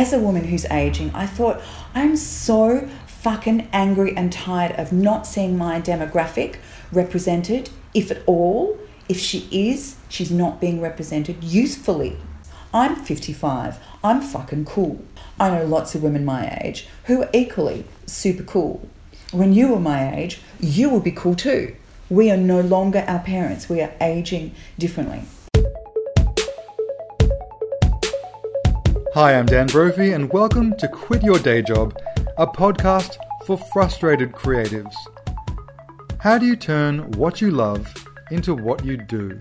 As a woman who's aging, I thought, I'm so fucking angry and tired of not seeing my demographic represented, if at all. If she is, she's not being represented usefully. I'm 55. I'm fucking cool. I know lots of women my age who are equally super cool. When you were my age, you will be cool too. We are no longer our parents. We are aging differently. Hi, I'm Dan Brophy, and welcome to Quit Your Day Job, a podcast for frustrated creatives. How do you turn what you love into what you do?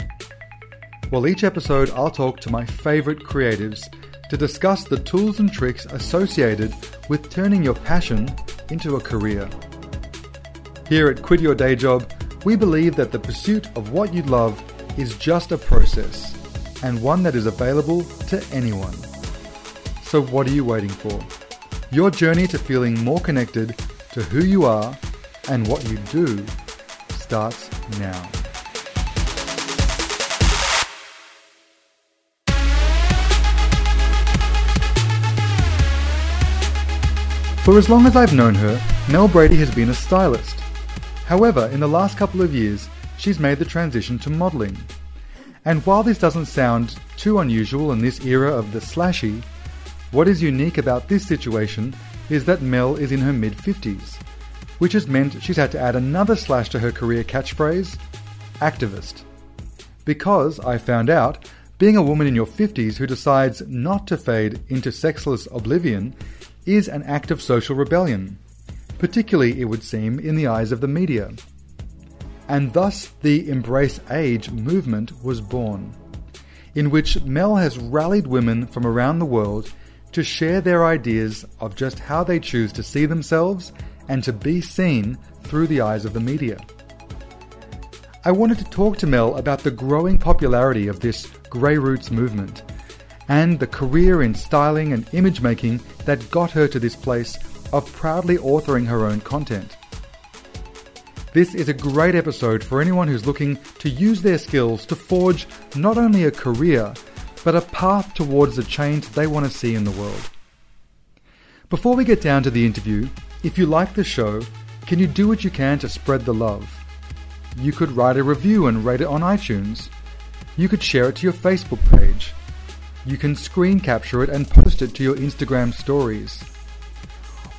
Well, each episode I'll talk to my favourite creatives to discuss the tools and tricks associated with turning your passion into a career. Here at Quit Your Day Job, we believe that the pursuit of what you love is just a process and one that is available to anyone. So, what are you waiting for? Your journey to feeling more connected to who you are and what you do starts now. For as long as I've known her, Mel Brady has been a stylist. However, in the last couple of years, she's made the transition to modelling. And while this doesn't sound too unusual in this era of the slashie, what is unique about this situation is that Mel is in her mid 50s, which has meant she's had to add another slash to her career catchphrase activist. Because, I found out, being a woman in your 50s who decides not to fade into sexless oblivion is an act of social rebellion, particularly, it would seem, in the eyes of the media. And thus the Embrace Age movement was born, in which Mel has rallied women from around the world to share their ideas of just how they choose to see themselves and to be seen through the eyes of the media. I wanted to talk to Mel about the growing popularity of this Grey Roots movement and the career in styling and image making that got her to this place of proudly authoring her own content. This is a great episode for anyone who's looking to use their skills to forge not only a career, but a path towards the change they want to see in the world. Before we get down to the interview, if you like the show, can you do what you can to spread the love? You could write a review and rate it on iTunes. You could share it to your Facebook page. You can screen capture it and post it to your Instagram stories.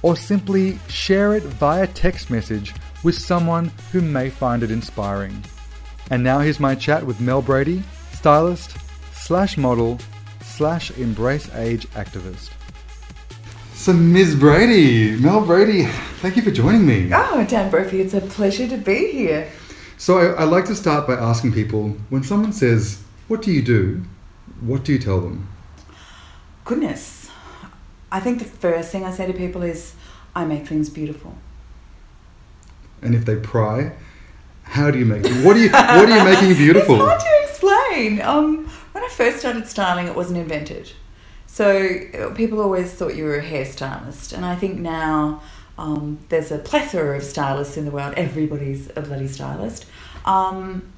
Or simply share it via text message with someone who may find it inspiring. And now here's my chat with Mel Brady, stylist, slash model slash embrace age activist. So, Ms. Brady, Mel Brady, thank you for joining me. Oh, Dan Brophy, it's a pleasure to be here. So, I, I like to start by asking people when someone says, What do you do? What do you tell them? Goodness. I think the first thing I say to people is, I make things beautiful. And if they pry, how do you make them? What are you, what are you making beautiful? it's hard to explain. Um, when I first started styling, it wasn't invented. So people always thought you were a hairstylist. And I think now um, there's a plethora of stylists in the world. Everybody's a bloody stylist. Um,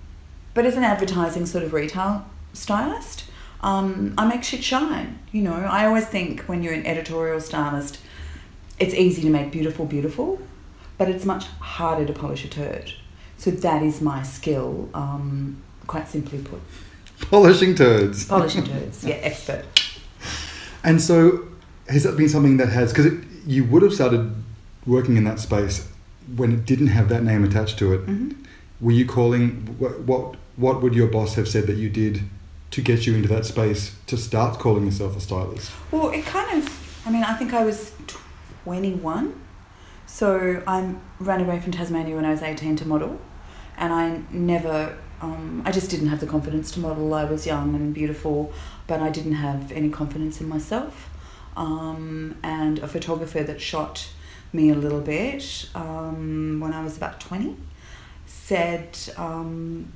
but as an advertising sort of retail stylist, um, I make shit shine. You know, I always think when you're an editorial stylist, it's easy to make beautiful, beautiful, but it's much harder to polish a turd. So that is my skill, um, quite simply put. Polishing turds. Polishing turds, yeah, expert. And so, has that been something that has, because you would have started working in that space when it didn't have that name attached to it. Mm-hmm. Were you calling, what, what, what would your boss have said that you did to get you into that space to start calling yourself a stylist? Well, it kind of, I mean, I think I was 21. So I ran away from Tasmania when I was 18 to model. And I never, um, I just didn't have the confidence to model. I was young and beautiful, but I didn't have any confidence in myself. Um, and a photographer that shot me a little bit um, when I was about 20 said, um,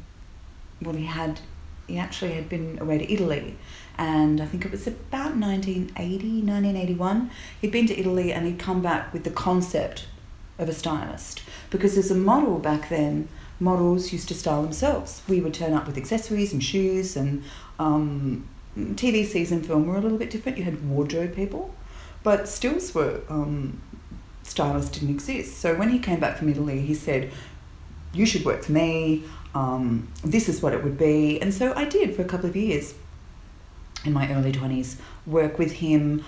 well, he had he actually had been away to Italy and I think it was about 1980, 1981. He'd been to Italy and he'd come back with the concept of a stylist because as a model back then, models used to style themselves. We would turn up with accessories and shoes and um, TV season film were a little bit different. You had wardrobe people. but stills were um, stylists didn't exist. So when he came back from Italy, he said, "You should work for me. Um, this is what it would be." And so I did for a couple of years in my early twenties, work with him,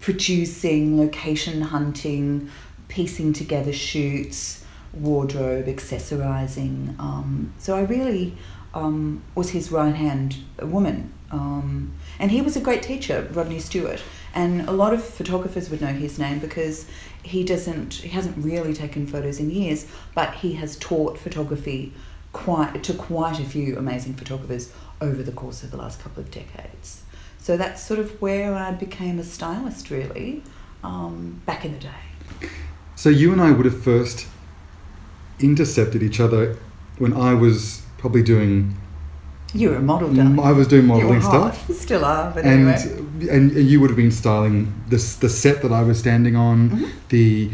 producing, location hunting, piecing together shoots, wardrobe, accessorizing. Um, so I really um, was his right hand woman. Um, and he was a great teacher, Rodney Stewart. And a lot of photographers would know his name because he doesn't, he hasn't really taken photos in years, but he has taught photography quite to quite a few amazing photographers over the course of the last couple of decades. So that's sort of where I became a stylist, really, um, back in the day. So you and I would have first intercepted each other when I was probably doing. You were a model, darling. I was doing You were modelling hot. stuff. Still are, but and anyway. and you would have been styling this the set that I was standing on, Mhm. the,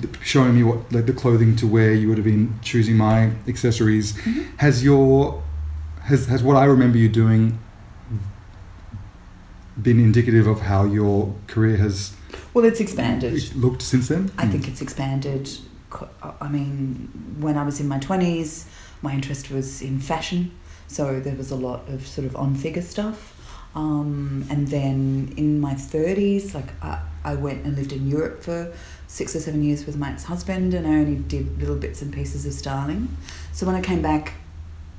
the showing me what like the clothing to wear. You would have been choosing my accessories. Mhm. Has your has has what I remember you doing been indicative of how your career has Well, it's expanded. looked since then? I think it's expanded. I mean, when I was in my 20s, my interest was in fashion, so there was a lot of sort of on figure stuff. Um, and then in my 30s, like I, I went and lived in Europe for six or seven years with my ex husband, and I only did little bits and pieces of styling. So when I came back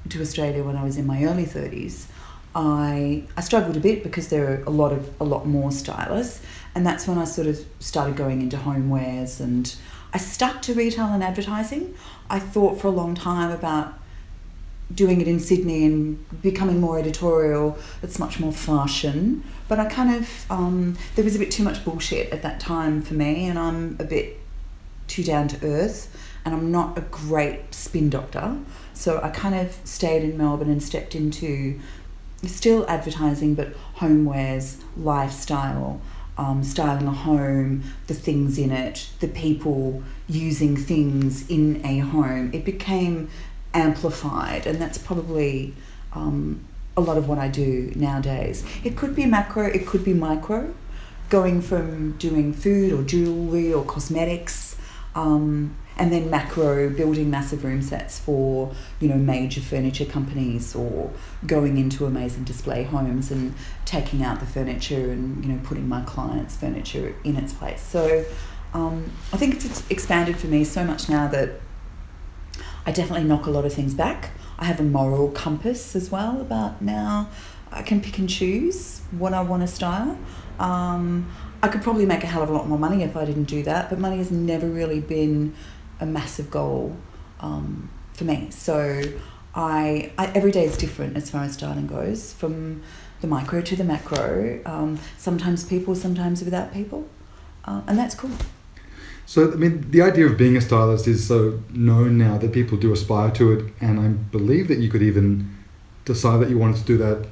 to Australia when I was in my early 30s, I, I struggled a bit because there are a lot of a lot more stylists, and that's when I sort of started going into homewares and I stuck to retail and advertising. I thought for a long time about doing it in Sydney and becoming more editorial. It's much more fashion, but I kind of um, there was a bit too much bullshit at that time for me, and I'm a bit too down to earth, and I'm not a great spin doctor. So I kind of stayed in Melbourne and stepped into still advertising, but homewares, lifestyle, um, styling a home, the things in it, the people using things in a home. It became amplified, and that's probably um, a lot of what I do nowadays. It could be macro, it could be micro, going from doing food or jewelry or cosmetics. Um, and then macro building massive room sets for you know major furniture companies or going into amazing display homes and taking out the furniture and you know putting my clients furniture in its place. So um, i think it's expanded for me so much now that i definitely knock a lot of things back. I have a moral compass as well about now. I can pick and choose what i want to style. Um, I could probably make a hell of a lot more money if I didn't do that, but money has never really been a massive goal um, for me. So I, I every day is different as far as styling goes, from the micro to the macro. Um, sometimes people, sometimes without people, uh, and that's cool. So, I mean, the idea of being a stylist is so known now that people do aspire to it, and I believe that you could even decide that you wanted to do that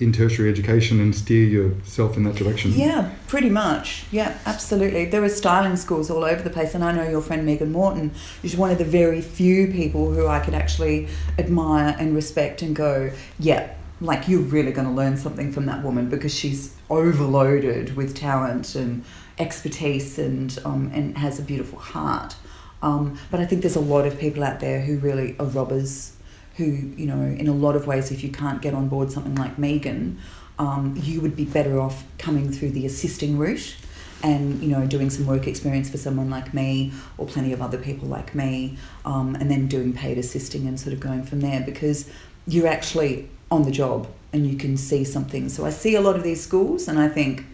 in tertiary education and steer yourself in that direction. Yeah, pretty much. Yeah, absolutely. There are styling schools all over the place, and I know your friend Megan Morton is one of the very few people who I could actually admire and respect and go, yeah, like you're really going to learn something from that woman because she's overloaded with talent and expertise and um, and has a beautiful heart. Um, but I think there's a lot of people out there who really are robbers who, you know, in a lot of ways, if you can't get on board something like Megan, um, you would be better off coming through the assisting route and, you know, doing some work experience for someone like me or plenty of other people like me, um, and then doing paid assisting and sort of going from there because you're actually on the job and you can see something. So I see a lot of these schools and I think,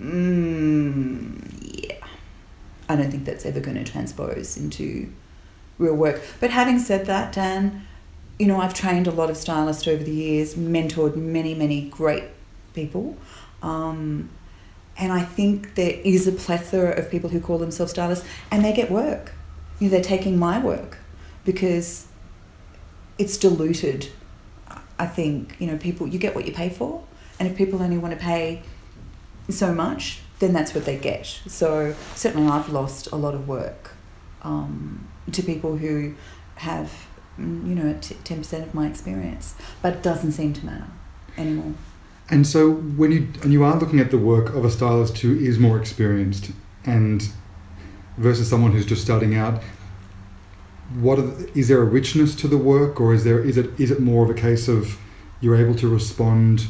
mm, yeah, I don't think that's ever going to transpose into real work. But having said that, Dan, you know, I've trained a lot of stylists over the years, mentored many, many great people. Um, and I think there is a plethora of people who call themselves stylists and they get work. You know, they're taking my work because it's diluted. I think, you know, people, you get what you pay for. And if people only want to pay so much, then that's what they get. So certainly I've lost a lot of work um, to people who have you know, t- 10% of my experience. But it doesn't seem to matter anymore. And so when you and you are looking at the work of a stylist who is more experienced and versus someone who's just starting out, what the, is there a richness to the work or is there is it is it more of a case of you're able to respond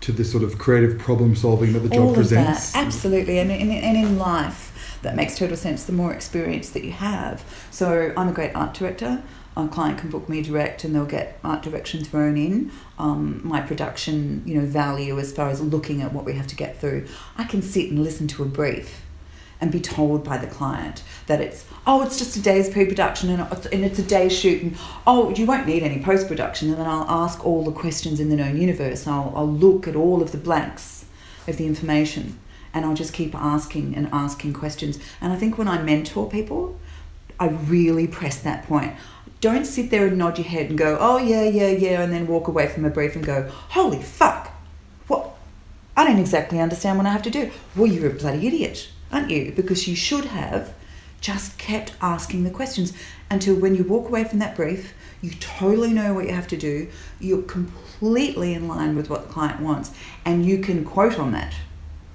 to this sort of creative problem solving that the job All presents? that, absolutely. And in, and in life, that makes total sense the more experience that you have. So I'm a great art director. A client can book me direct and they'll get art direction thrown in. Um, my production, you know, value as far as looking at what we have to get through. I can sit and listen to a brief and be told by the client that it's oh it's just a day's pre-production and and it's a day's shoot and oh you won't need any post-production and then I'll ask all the questions in the known universe I'll, I'll look at all of the blanks of the information and I'll just keep asking and asking questions. And I think when I mentor people I really press that point. Don't sit there and nod your head and go oh yeah yeah yeah and then walk away from a brief and go holy fuck. What? I don't exactly understand what I have to do. Well you're a bloody idiot aren't you? Because you should have just kept asking the questions until when you walk away from that brief, you totally know what you have to do, you're completely in line with what the client wants, and you can quote on that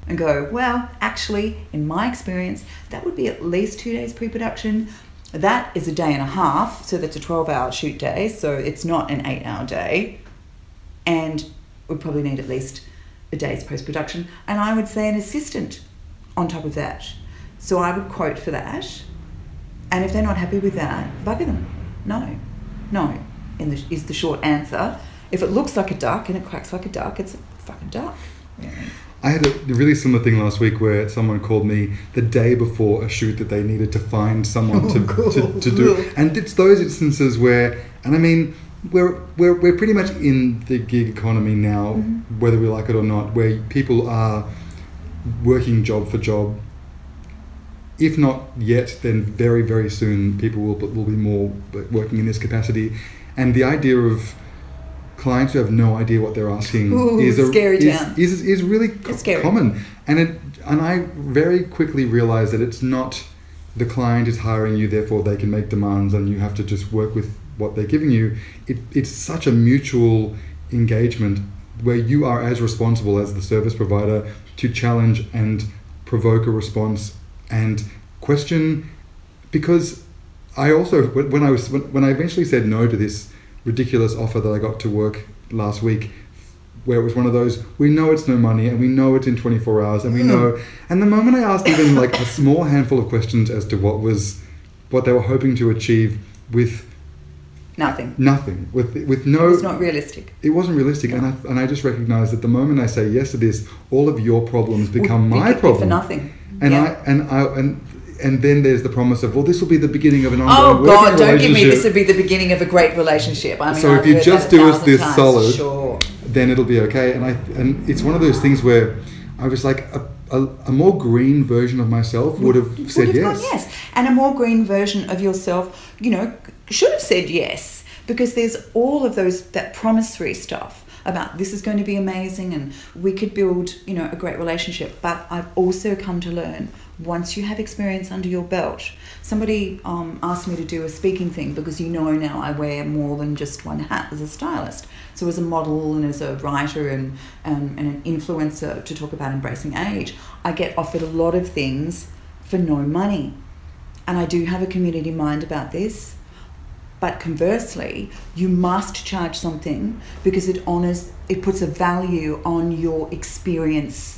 and go, well, actually, in my experience, that would be at least two days pre production. That is a day and a half, so that's a 12 hour shoot day, so it's not an eight hour day. And we probably need at least a day's post production. And I would say an assistant on top of that. So I would quote for that. And if they're not happy with that, bugger them. No, no, the, is the short answer. If it looks like a duck and it quacks like a duck, it's a fucking duck. I had a really similar thing last week where someone called me the day before a shoot that they needed to find someone to, Oh, to, to do. And it's those instances where, and I mean, we're, we're, we're pretty much in the gig economy now, Mm-hmm. whether we like it or not, where people are working job for job. If not yet, then very, very soon people will, will be more working in this capacity. And the idea of clients who have no idea what they're asking Ooh, is, a, is, is, is really co- common. And it and I very quickly realized that it's not the client is hiring you, therefore they can make demands, and you have to just work with what they're giving you. It, it's such a mutual engagement where you are as responsible as the service provider to challenge and provoke a response and question because I also when I was when I eventually said no to this ridiculous offer that I got to work last week where it was one of those we know it's no money and we know it's in 24 hours and we hmm. know and the moment I asked even like a small handful of questions as to what was what they were hoping to achieve with Nothing. nothing with with no It's not realistic. it wasn't realistic and I, and I just recognized that the moment I say yes to this all of your problems become Will my problem For nothing. and Yeah. I and I and and then there's the promise of well this will be the beginning of an Oh God! Don't give me this would be the beginning of a great relationship. I mean, So I've if you just do us this times, solid- sure. then it'll be okay. And I and it's one of those things where I was like a, a, a more green version of myself would have Would said have yes. yes, and a more green version of yourself, you know, should have said yes because there's all of those that promissory stuff about this is going to be amazing and we could build, you know, a great relationship. But I've also come to learn once you have experience under your belt. Somebody um, asked me to do a speaking thing because you know now I wear more than just one hat as a stylist. So as a model and as a writer and, and, and an influencer to talk about embracing age, I get offered a lot of things for no money. And I do have a community mind about this. But conversely, you must charge something because it honors, it puts a value on your experience.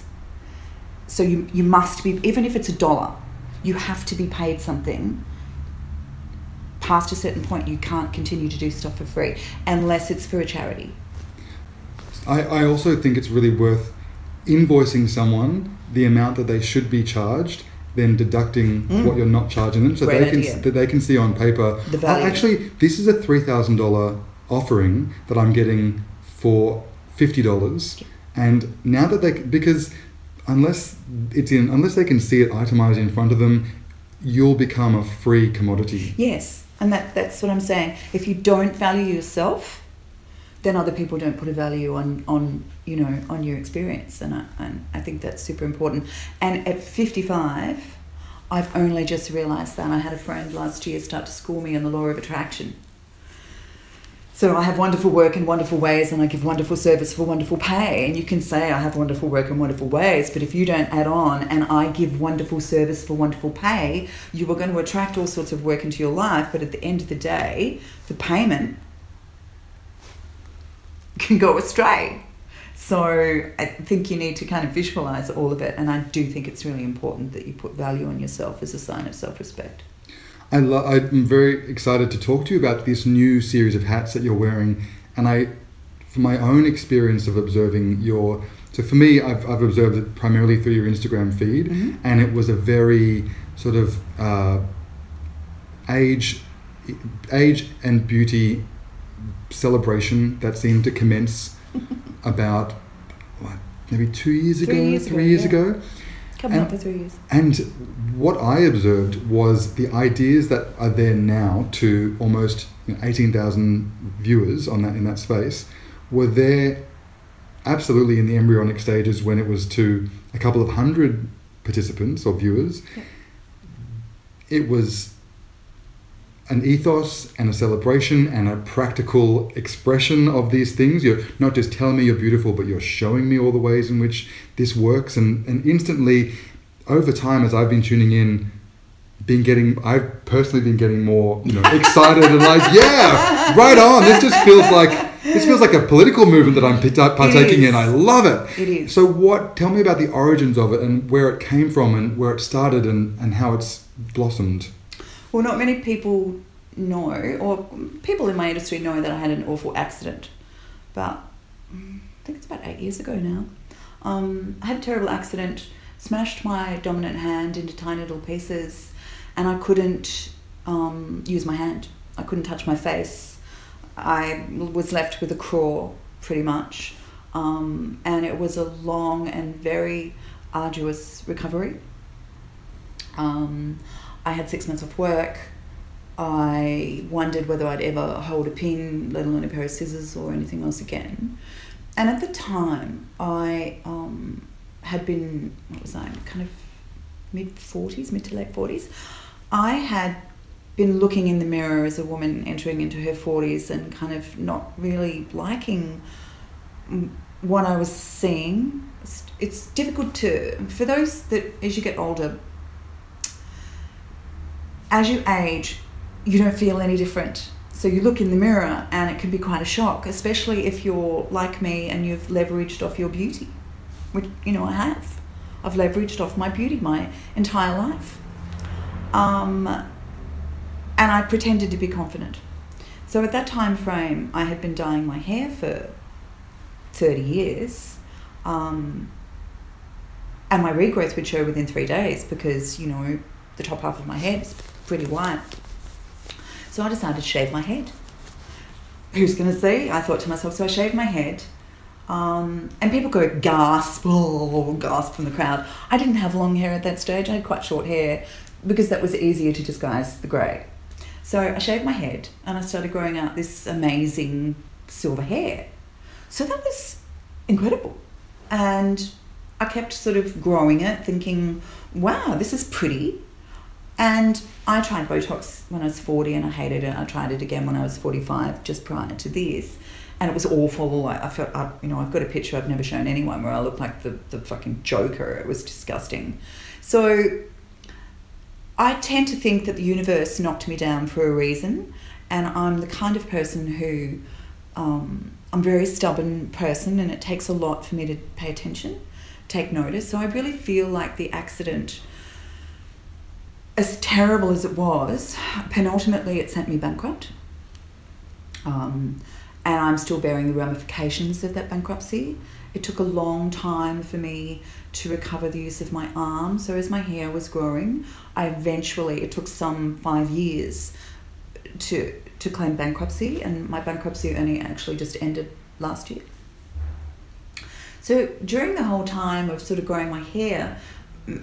So you, you must be, even if it's a dollar, you have to be paid something. Past a certain point, you can't continue to do stuff for free unless it's for a charity. I, I also think it's really worth invoicing someone the amount that they should be charged, then deducting Mm. what you're not charging them, so Great they can that they can see on paper. The "Oh, value. actually, this is a three thousand dollar offering that I'm getting for fifty dollars, and now that they because unless it's in unless they can see it itemized in front of them, you'll become a free commodity. Yes, and that, that's what I'm saying. If you don't value yourself, then other people don't put a value on, on you know on your experience, and I, and I think that's super important. And at 55, I've only just realised that. I had a friend last year start to school me on the law of attraction. So I have wonderful work and wonderful ways and I give wonderful service for wonderful pay. And you can say I have wonderful work and wonderful ways, but if you don't add on and I give wonderful service for wonderful pay, you are going to attract all sorts of work into your life. But at the end of the day, the payment can go astray. So I think you need to kind of visualize all of it. And I do think it's really important that you put value on yourself as a sign of self respect. I lo- I'm very excited to talk to you about this new series of hats that you're wearing, and I, from my own experience of observing your, so for me, I've, I've observed it primarily through your Instagram feed, Mhm. and it was a very sort of uh, age, age and beauty celebration that seemed to commence about what, maybe two years Three ago, years ago, three years yeah. ago. Coming And- up for three years. And what I observed was the ideas that are there now to almost you know, 18,000 viewers on that in that space were there absolutely in the embryonic stages when it was to a couple of hundred participants or viewers. It was an ethos and a celebration and a practical expression of these things. You're not just telling me you're beautiful, but you're showing me all the ways in which this works. And, and instantly, over time, as I've been tuning in, been getting, I've personally been getting more, you know, excited and like, yeah, right on. This just feels like, this feels like a political movement that I'm partaking in. I love it. It is. So what, tell me about the origins of it and where it came from and where it started and, and how it's blossomed. Well, not many people know, or people in my industry know that I had an awful accident. But mm, I think it's about eight years ago now. Um, I had a terrible accident, smashed my dominant hand into tiny little pieces, and I couldn't um, use my hand. I couldn't touch my face. I was left with a craw, pretty much. Um, and it was a long and very arduous recovery. Um, I had six months off work. I wondered whether I'd ever hold a pin, let alone a pair of scissors or anything else again. And at the time, I um, had been, what was I, kind of mid 40s, mid to late 40s. I had been looking in the mirror as a woman entering into her 40s and kind of not really liking what I was seeing. It's, it's difficult to, for those that as you get older, as you age, you don't feel any different. So you look in the mirror and it can be quite a shock, especially if you're like me and you've leveraged off your beauty, which, you know, I have. I've leveraged off my beauty my entire life. Um, and I pretended to be confident. So at that time frame, I had been dyeing my hair for 30 years. Um, and my regrowth would show within three days because, you know, the top half of my head is pretty white. So I decided to shave my head. Who's going to see? I thought to myself, so I shaved my head. Um, and people go gasp, oh, gasp from the crowd. I didn't have long hair at that stage. I had quite short hair because that was easier to disguise the grey. So I shaved my head and I started growing out this amazing silver hair. So that was incredible. And I kept sort of growing it, thinking, wow, this is pretty. And I tried Botox when I was 40 and I hated it. I tried it again when I was 45, just prior to this. And it was awful. I, I felt, I, you know, I've got a picture I've never shown anyone where I look like the, the fucking Joker. It was disgusting. So I tend to think that the universe knocked me down for a reason. And I'm the kind of person who, um, I'm a very stubborn person and it takes a lot for me to pay attention, take notice. So I really feel like the accident as terrible as it was, penultimately it sent me bankrupt. Um, and I'm still bearing the ramifications of that bankruptcy. It took a long time for me to recover the use of my arm. So as my hair was growing, I eventually, it took some five years to, to claim bankruptcy, and my bankruptcy only actually just ended last year. So during the whole time of sort of growing my hair,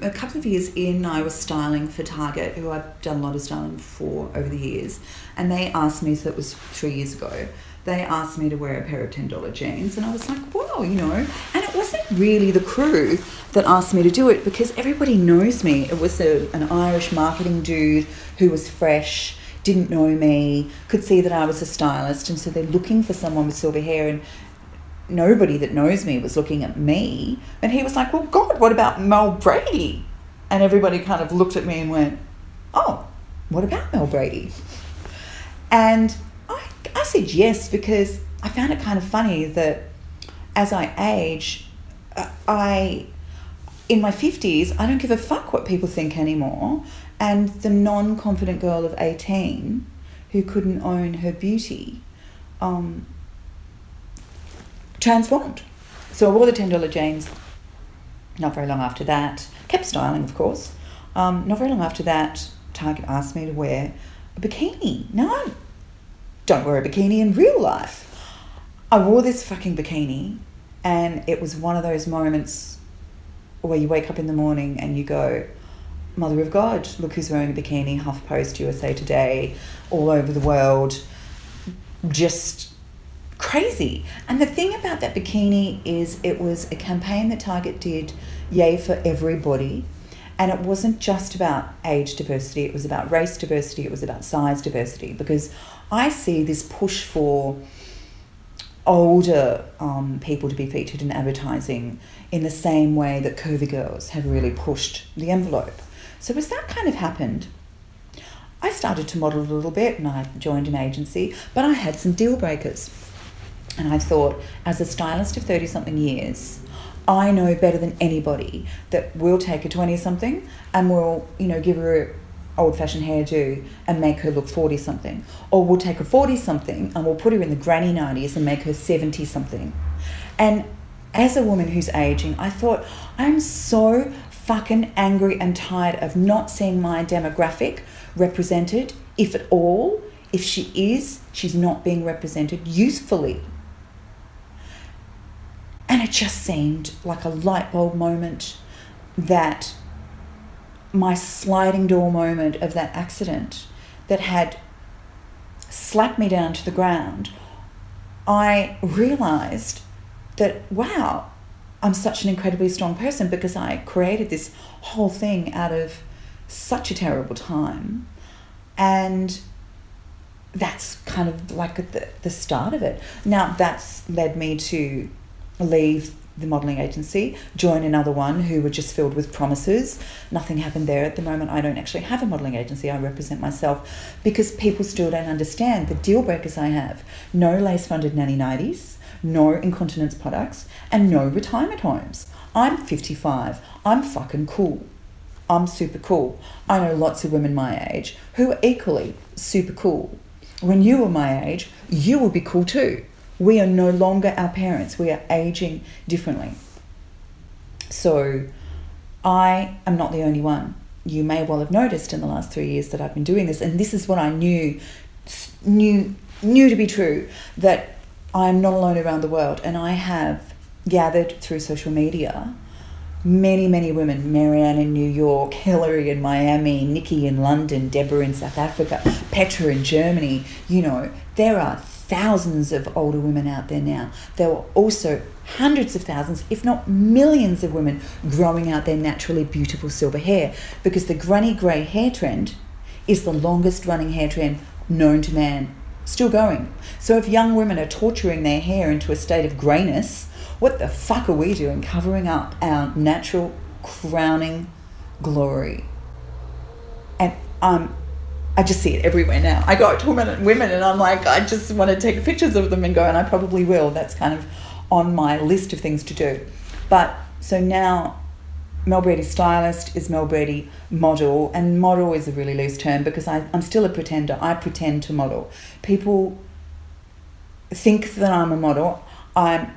a couple of years in, I was styling for Target, who I've done a lot of styling for over the years, and they asked me, so it was three years ago, they asked me to wear a pair of $10 jeans, and I was like, wow, you know. And it wasn't really the crew that asked me to do it because everybody knows me. It was a, an Irish marketing dude who was fresh didn't know me, could see that I was a stylist, and so they're looking for someone with silver hair, and nobody that knows me was looking at me. And he was like, Well, God, what about Mel Brady? And everybody kind of looked at me and went, Oh, what about Mel Brady? And I, I said yes because I found it kind of funny that as I age, uh, I, in my 50s, I don't give a fuck what people think anymore. And the non confident girl of 18 who couldn't own her beauty um, transformed. So I wore the $10 jeans not very long after that. Kept styling, of course. Um, not very long after that, Target asked me to wear a bikini. No, don't wear a bikini in real life. I wore this fucking bikini, and it was one of those moments where you wake up in the morning and you go, Mother of God, look who's wearing a bikini, HuffPost, USA Today, all over the world. Just crazy. And the thing about that bikini is it was a campaign that Target did, yay for everybody. And it wasn't just about age diversity, it was about race diversity, it was about size diversity. Because I see this push for older um, people to be featured in advertising in the same way that curvy girls have really pushed the envelope. So as that kind of happened, I started to model a little bit and I joined an agency, but I had some deal breakers. And I thought, as a stylist of 30 something years, I know better than anybody that we'll take a 20 something and we'll, you know, give her old fashioned hairdo and make her look 40 something. Or we'll take a 40 something and we'll put her in the granny 90s and make her 70 something. And as a woman who's aging, I thought, I'm so fucking angry and tired of not seeing my demographic represented, if at all. If she is, she's not being represented usefully. And it just seemed like a light bulb moment that my sliding door moment of that accident that had slapped me down to the ground, I realized that, wow, I'm such an incredibly strong person because I created this whole thing out of such a terrible time. And that's kind of like the, the start of it. Now, that's led me to leave the modelling agency, join another one who were just filled with promises. Nothing happened there. At the moment, I don't actually have a modelling agency. I represent myself because people still don't understand the deal breakers I have. No lace funded nanny nighties, no incontinence products, and no retirement homes. I'm 55. I'm fucking cool. I'm super cool. I know lots of women my age who are equally super cool. When you were my age, you would be cool too. We are no longer our parents. We are aging differently. So I am not the only one. You may well have noticed in the last three years that I've been doing this, and this is what I knew knew knew to be true that I'm not alone around the world, and I have gathered through social media many, many women Marianne in New York, Hillary in Miami, Nikki in London, Deborah in South Africa, Petra in Germany. You know, there are thousands of older women out there now. There are also hundreds of thousands, if not millions, of women growing out their naturally beautiful silver hair because the granny grey hair trend is the longest running hair trend known to man. Still going. So if young women are torturing their hair into a state of greyness, what the fuck are we doing covering up our natural crowning glory? And I'm I just see it everywhere now. I go up to women and women and I'm like, I just want to take pictures of them and go, and I probably will. That's kind of on my list of things to do. But so now Mel Brady stylist is Mel Brady model, and model is a really loose term because I, I'm still a pretender. I pretend to model. People think that I'm a model. I'm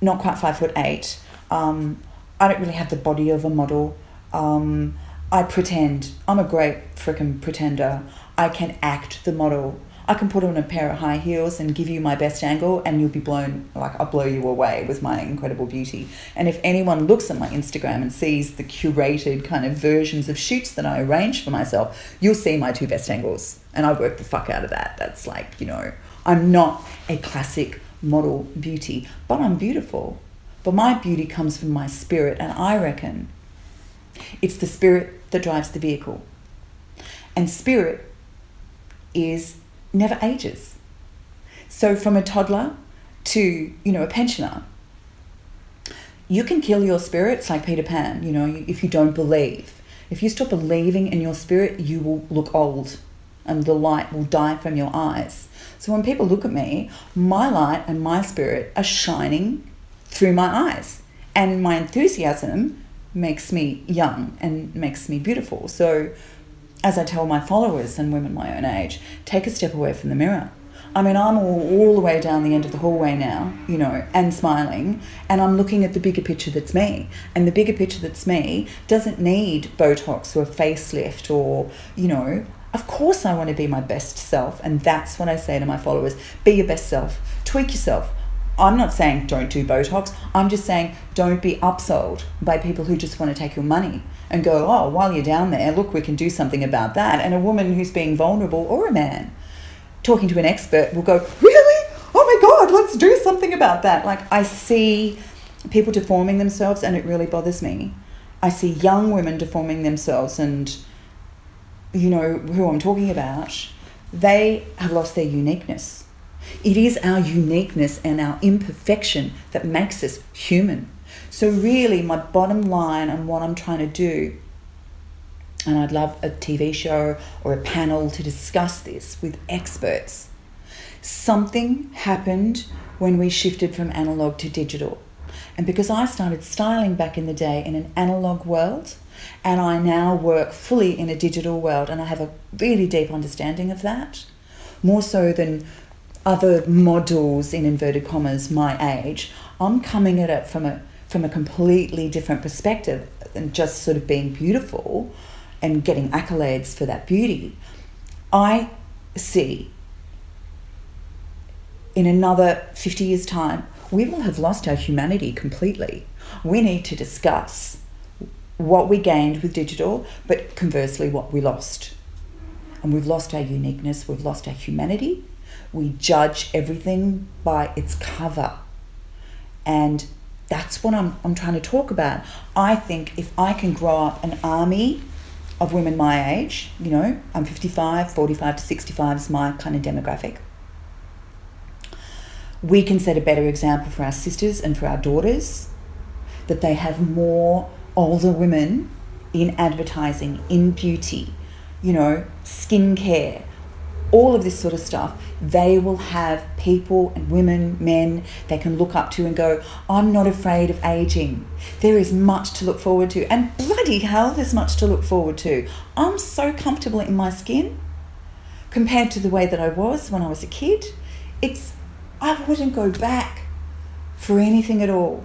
not quite five foot eight. Um, I don't really have the body of a model. Um, I pretend. I'm a great freaking pretender. I can act the model. I can put on a pair of high heels and give you my best angle, and you'll be blown, like, I'll blow you away with my incredible beauty. And if anyone looks at my Instagram and sees the curated kind of versions of shoots that I arrange for myself, you'll see my two best angles. And I work the fuck out of that. That's like, you know, I'm not a classic model beauty, but I'm beautiful. But my beauty comes from my spirit, and I reckon it's the spirit that drives the vehicle. And spirit is never ages. So from a toddler to, you know, a pensioner, you can kill your spirits like Peter Pan, you know, if you don't believe. If you stop believing in your spirit, you will look old and the light will die from your eyes. So when people look at me, my light and my spirit are shining through my eyes. And my enthusiasm makes me young and makes me beautiful. So as I tell my followers and women my own age, take a step away from the mirror. I mean, I'm all, all the way down the end of the hallway now, you know, and smiling, and I'm looking at the bigger picture that's me. And the bigger picture that's me doesn't need Botox or a facelift or, you know, of course I want to be my best self. And that's what I say to my followers be your best self, tweak yourself. I'm not saying don't do Botox, I'm just saying don't be upsold by people who just want to take your money and go, oh, while you're down there, look, we can do something about that. And a woman who's being vulnerable or a man talking to an expert will go, Really? Oh my God, let's do something about that. Like, I see people deforming themselves and it really bothers me. I see young women deforming themselves, and you know who I'm talking about, they have lost their uniqueness. It is our uniqueness and our imperfection that makes us human. So, really, my bottom line and what I'm trying to do and I'd love a TV show or a panel to discuss this with experts. Something happened when we shifted from analog to digital. And because I started styling back in the day in an analog world, and I now work fully in a digital world, and I have a really deep understanding of that, more so than other models in inverted commas my age, I'm coming at it from a from a completely different perspective than just sort of being beautiful and getting accolades for that beauty, I see in another 50 years' time, we will have lost our humanity completely. We need to discuss what we gained with digital, but conversely, what we lost. And we've lost our uniqueness, we've lost our humanity. We judge everything by its cover. And that's what I'm, I'm trying to talk about. I think if I can grow up an army of women my age, you know, I'm 55, 45 to 65 is my kind of demographic. We can set a better example for our sisters and for our daughters that they have more older women in advertising, in beauty, you know, skincare, all of this sort of stuff, they will have people and women, men they can look up to and go, I'm not afraid of aging. There is much to look forward to. And bloody hell, there's much to look forward to. I'm so comfortable in my skin compared to the way that I was when I was a kid. It's, I wouldn't go back for anything at all.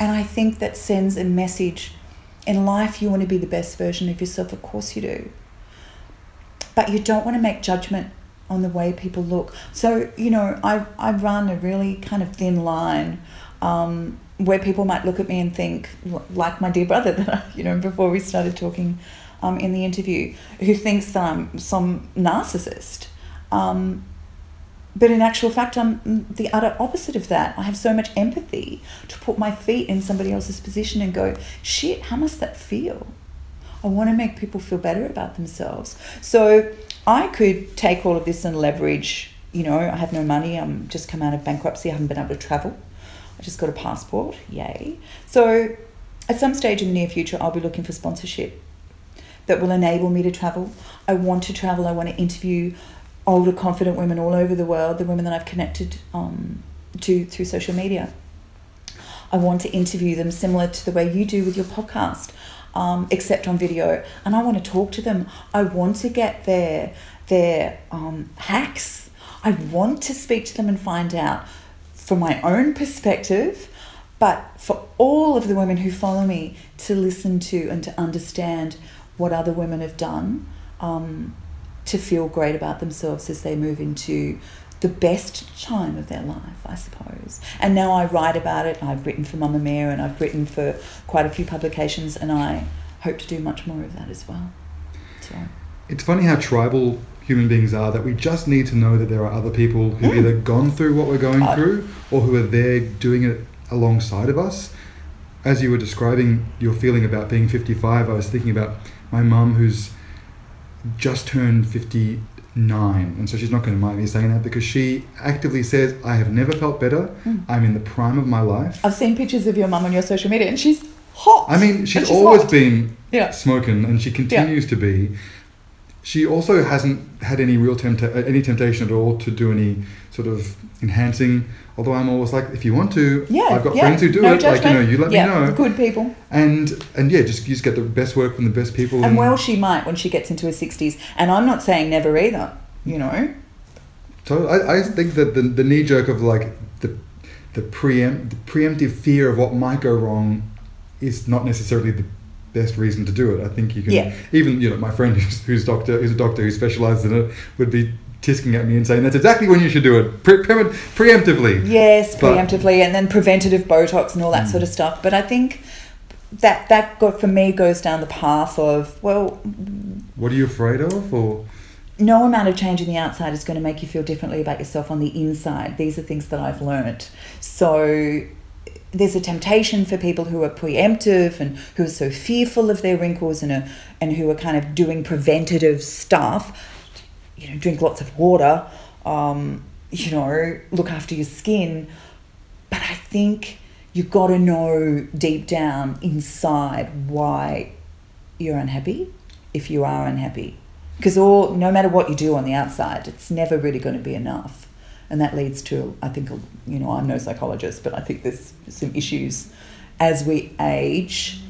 And I think that sends a message. In life, you want to be the best version of yourself. Of course, you do but you don't want to make judgment on the way people look. So, you know, I, I run a really kind of thin line um, where people might look at me and think, like my dear brother, that I, you know, before we started talking um, in the interview, who thinks that I'm some narcissist. Um, but in actual fact, I'm the utter opposite of that. I have so much empathy to put my feet in somebody else's position and go, shit, how must that feel? I want to make people feel better about themselves. So I could take all of this and leverage, you know, I have no money, I'm just come out of bankruptcy, I haven't been able to travel. I just got a passport, yay. So at some stage in the near future, I'll be looking for sponsorship that will enable me to travel. I want to travel, I want to interview older, confident women all over the world, the women that I've connected um, to through social media. I want to interview them similar to the way you do with your podcast um, except on video. And I want to talk to them. I want to get their their um, hacks. I want to speak to them and find out from my own perspective, but for all of the women who follow me to listen to and to understand what other women have done um, to feel great about themselves as they move into the best time of their life, I suppose. And now I write about it. I've written for Mamamia and I've written for quite a few publications, and I hope to do much more of that as well. So. It's funny how tribal human beings are that we just need to know that there are other people who've yeah. Hmm. either gone through what we're going oh. through or who are there doing it alongside of us. As you were describing your feeling about being 55, I was thinking about my mum who's just turned 50 nine, and so she's not going to mind me saying that because she actively says, "I have never felt better. Mm. I'm in the prime of my life." I've seen pictures of your mum on your social media, and she's hot. I mean, And she's always hot. been Yeah. smoking, and she continues to be. She also hasn't had any real tempta- any temptation at all to do any sort of enhancing. Although I'm always like, if you want to, Yeah, I've got yeah. friends who do no it. Like you know, you let yeah, me know. Good people. And and yeah, just you just get the best work from the best people. And well, she might when she gets into her 60s. And I'm not saying never either, you know. So I, I think that the, the knee jerk of like the the preempt the preemptive fear of what might go wrong is not necessarily the best reason to do it. I think you can Yeah. even you know my friend who's, who's doctor who's a doctor who specializes in it would be tisking at me and saying that's exactly when you should do it pre- pre- preemptively. Yes, But- preemptively, and then preventative Botox and all that Mm. sort of stuff. But I think that that got, for me goes down the path of well, What are you afraid of? Or no amount of change in the outside is going to make you feel differently about yourself on the inside. These are things that I've learnt. So there's a temptation for people who are preemptive and who are so fearful of their wrinkles and are, and who are kind of doing preventative stuff. You know, drink lots of water. Um, you know, look after your skin. But I think you've got to know deep down inside why you're unhappy if you are unhappy because all no matter what you do on the outside it's never really going to be enough and that leads to i think you know i'm no psychologist but i think there's some issues as we age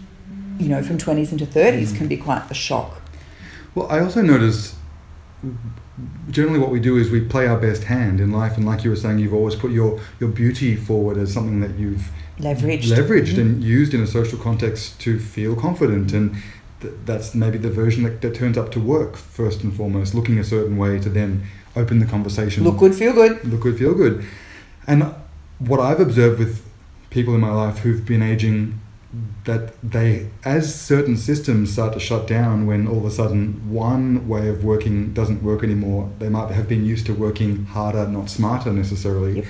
you know from 20s into 30s can be quite a shock well, I also noticed generally what we do is we play our best hand in life, and like you were saying, you've always put your your beauty forward as something that you've leveraged. leveraged Mhm. and used in a social context to feel confident and th- that's maybe the version that, that turns up to work first and foremost looking a certain way to then open the conversation. Look good feel good. Look good feel good. And what i've observed with people in my life who've been aging that they as certain systems start to shut down when all of a sudden one way of working doesn't work anymore they might have been used to working harder not smarter necessarily Yep.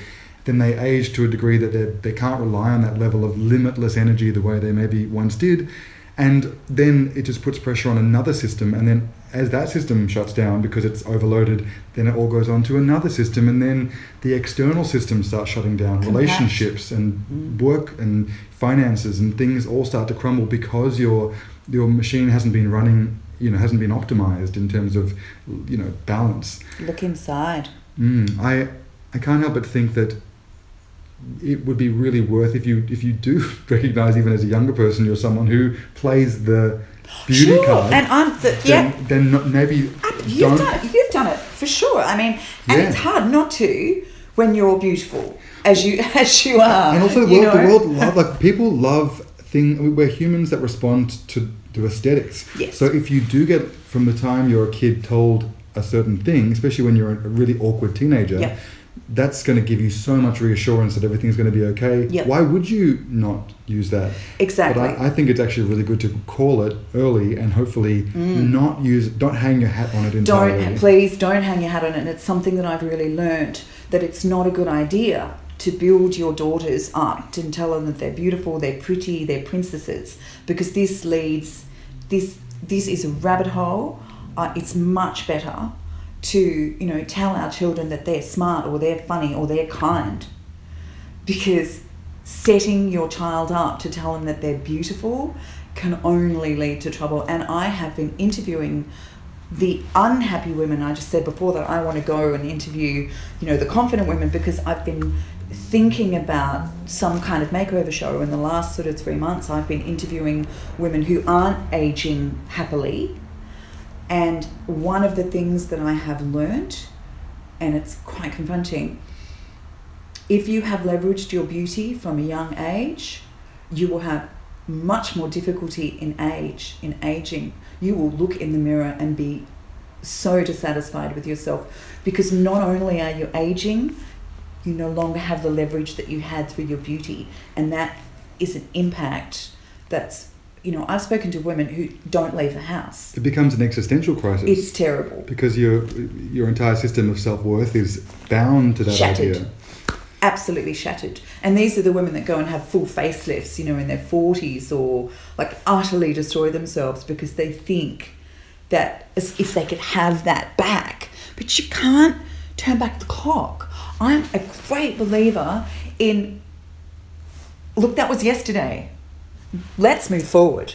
then they age to a degree that they, they can't rely on that level of limitless energy the way they maybe once did. And then it just puts pressure on another system. And then as that system shuts down because it's overloaded, then it all goes on to another system. And then the external systems start shutting down. Compact. Relationships and work and finances and things all start to crumble because your your machine hasn't been running, you know, hasn't been optimized in terms of, you know, balance. look inside Mm, I I can't help but think that it would be really worth if you if you do recognize even as a younger person you're someone who plays the beauty sure card. and i'm the, then, yeah then maybe You've done it. You've done it for sure. I mean, and Yeah. it's hard not to when you're beautiful as you as you are. and also the world, the world love like people love thing. We're humans that respond to to aesthetics. Yes. So if you do get from the time you're a kid told a certain thing, especially when you're a really awkward teenager. That's going to give you so much reassurance that everything's going to be okay. Yeah. Why would you not use that? Exactly. But I, I think it's actually really good to call it early and hopefully not use don't hang your hat on it entirely. Mm. don't please don't hang your hat on it. And it's something that I've really learnt that it's not a good idea to build your daughters up and tell them that they're beautiful, they're pretty, they're princesses, because this leads this this is a rabbit hole. Uh, it's much better to you know tell our children that they're smart or they're funny or they're kind because setting your child up to tell them that they're beautiful can only lead to trouble. And I have been interviewing the unhappy women. I just said before that I want to go and interview, you know, the confident women because I've been thinking about some kind of makeover show in the last sort of three months. I've been interviewing women who aren't aging happily. And one of the things that I have learned, and it's quite confronting, if you have leveraged your beauty from a young age, you will have much more difficulty in age, in aging. You will look in the mirror and be so dissatisfied with yourself because not only are you aging, you no longer have the leverage that you had through your beauty. And that is an impact that's, you know, I've spoken to women who don't leave the house. It becomes an existential crisis It's terrible. because your your entire system of self worth is bound to that Shattered. idea. absolutely shattered. And these are the women that go and have full facelifts, you know, in their 40s or like utterly destroy themselves because they think that as if they could have that back. But you can't turn back the clock. I'm a great believer in look, that was yesterday. Let's move forward.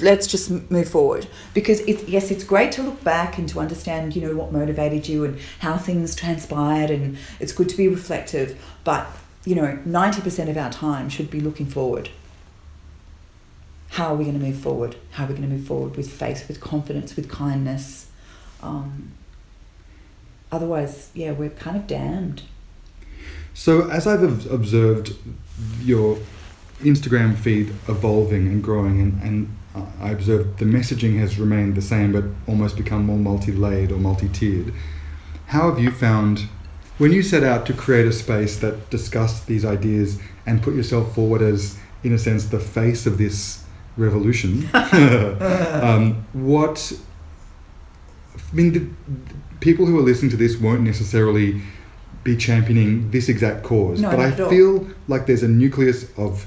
Let's just move forward because it, yes, it's great to look back and to understand, you know, what motivated you and how things transpired, and it's good to be reflective. But you know, ninety percent of our time should be looking forward. How are we going to move forward? How are we going to move forward with faith, with confidence, with kindness? Um, otherwise, yeah, we're kind of damned. So, as I've observed your Instagram feed evolving and growing, and, and I observed the messaging has remained the same but almost become more multi layered or multi tiered. How have you found, when you set out to create a space that discussed these ideas and put yourself forward as, in a sense, the face of this revolution, um, what I mean, the, people who are listening to this won't necessarily be championing this exact cause, No, but I all. feel like there's a nucleus of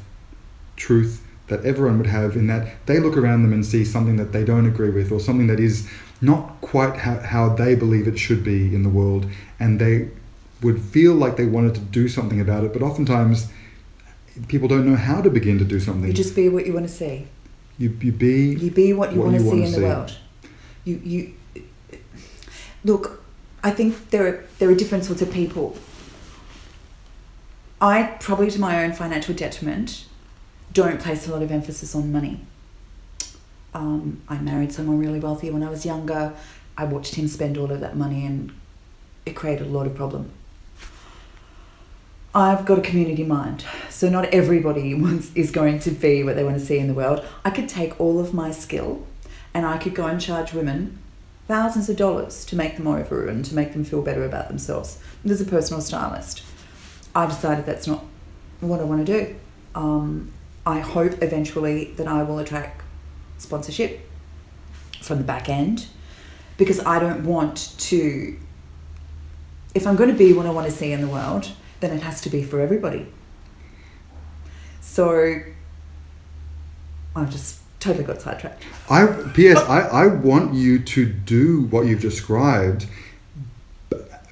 truth that everyone would have in that they look around them and see something that they don't agree with or something that is not quite how, how they believe it should be in the world and they would feel like they wanted to do something about it but oftentimes people don't know how to begin to do something You just be what you want to see. you, you be You be what you What want to you see wanna in the world. You you look. I think there are there are different sorts of people. I probably, to my own financial detriment, don't place a lot of emphasis on money. Um, I married someone really wealthy when I was younger. I watched him spend all of that money, and it created a lot of problem. I've got a community mind, so not everybody wants, is going to be what they want to see in the world. I could take all of my skill, and I could go and charge women thousands of dollars to make them over and to make them feel better about themselves. There's a personal stylist. I decided that's not what I want to do. Um, I hope eventually that I will attract sponsorship from the back end because I don't want to. If I'm going to be what I want to see in the world, then it has to be for everybody. So I've just totally got sidetracked. I P.S. I, I want you to do what you've described,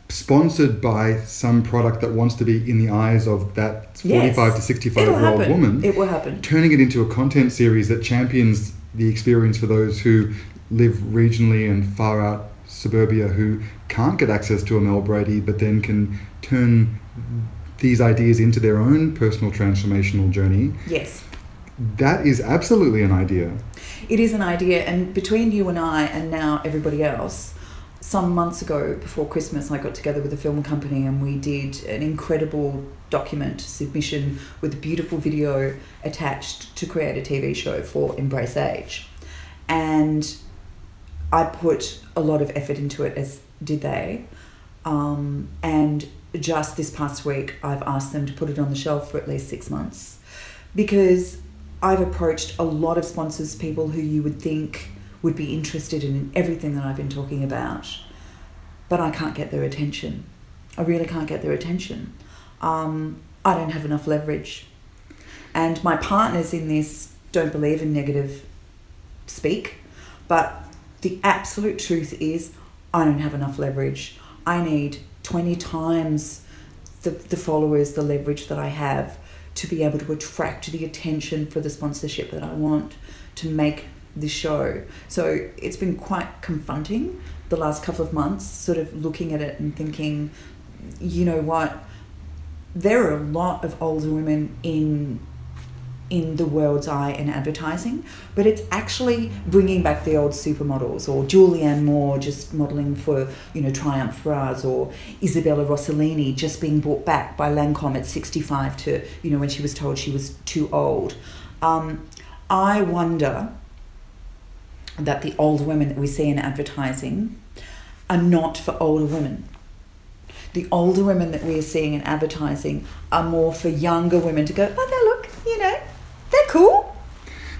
sponsored by some product that wants to be in the eyes of that Yes. forty-five to sixty-five It'll year old happen. woman, It will happen. turning it into a content series that champions the experience for those who live regionally and far out suburbia who can't get access to a Mel Brady, but then can turn these ideas into their own personal transformational journey. Yes. That is absolutely an idea. It is an idea, and between you and I, and now everybody else, some months ago before Christmas, I got together with a film company and we did an incredible document submission with a beautiful video attached to create a TV show for Embrace Age. And I put a lot of effort into it, as did they. Um, and just this past week, I've asked them to put it on the shelf for at least six months because I've approached a lot of sponsors, people who you would think would be interested in everything that I've been talking about, but I can't get their attention. I really can't get their attention. Um, I don't have enough leverage. And my partners in this don't believe in negative speak, but the absolute truth is I don't have enough leverage. I need 20 times the, the followers, the leverage that I have to be able to attract the attention for the sponsorship that I want to make the show. So it's been quite confronting the last couple of months, sort of looking at it and thinking, you know what, there are a lot of older women in in the world's eye in advertising, but it's actually bringing back the old supermodels or Julianne Moore just modeling for, you know, Triumph bras or Isabella Rossellini just being brought back by Lancome at 65 to, you know, when she was told she was too old. Um, I wonder that the old women that we see in advertising are not for older women. The older women that we are seeing in advertising are more for younger women to go, oh, they look, you know, they're cool.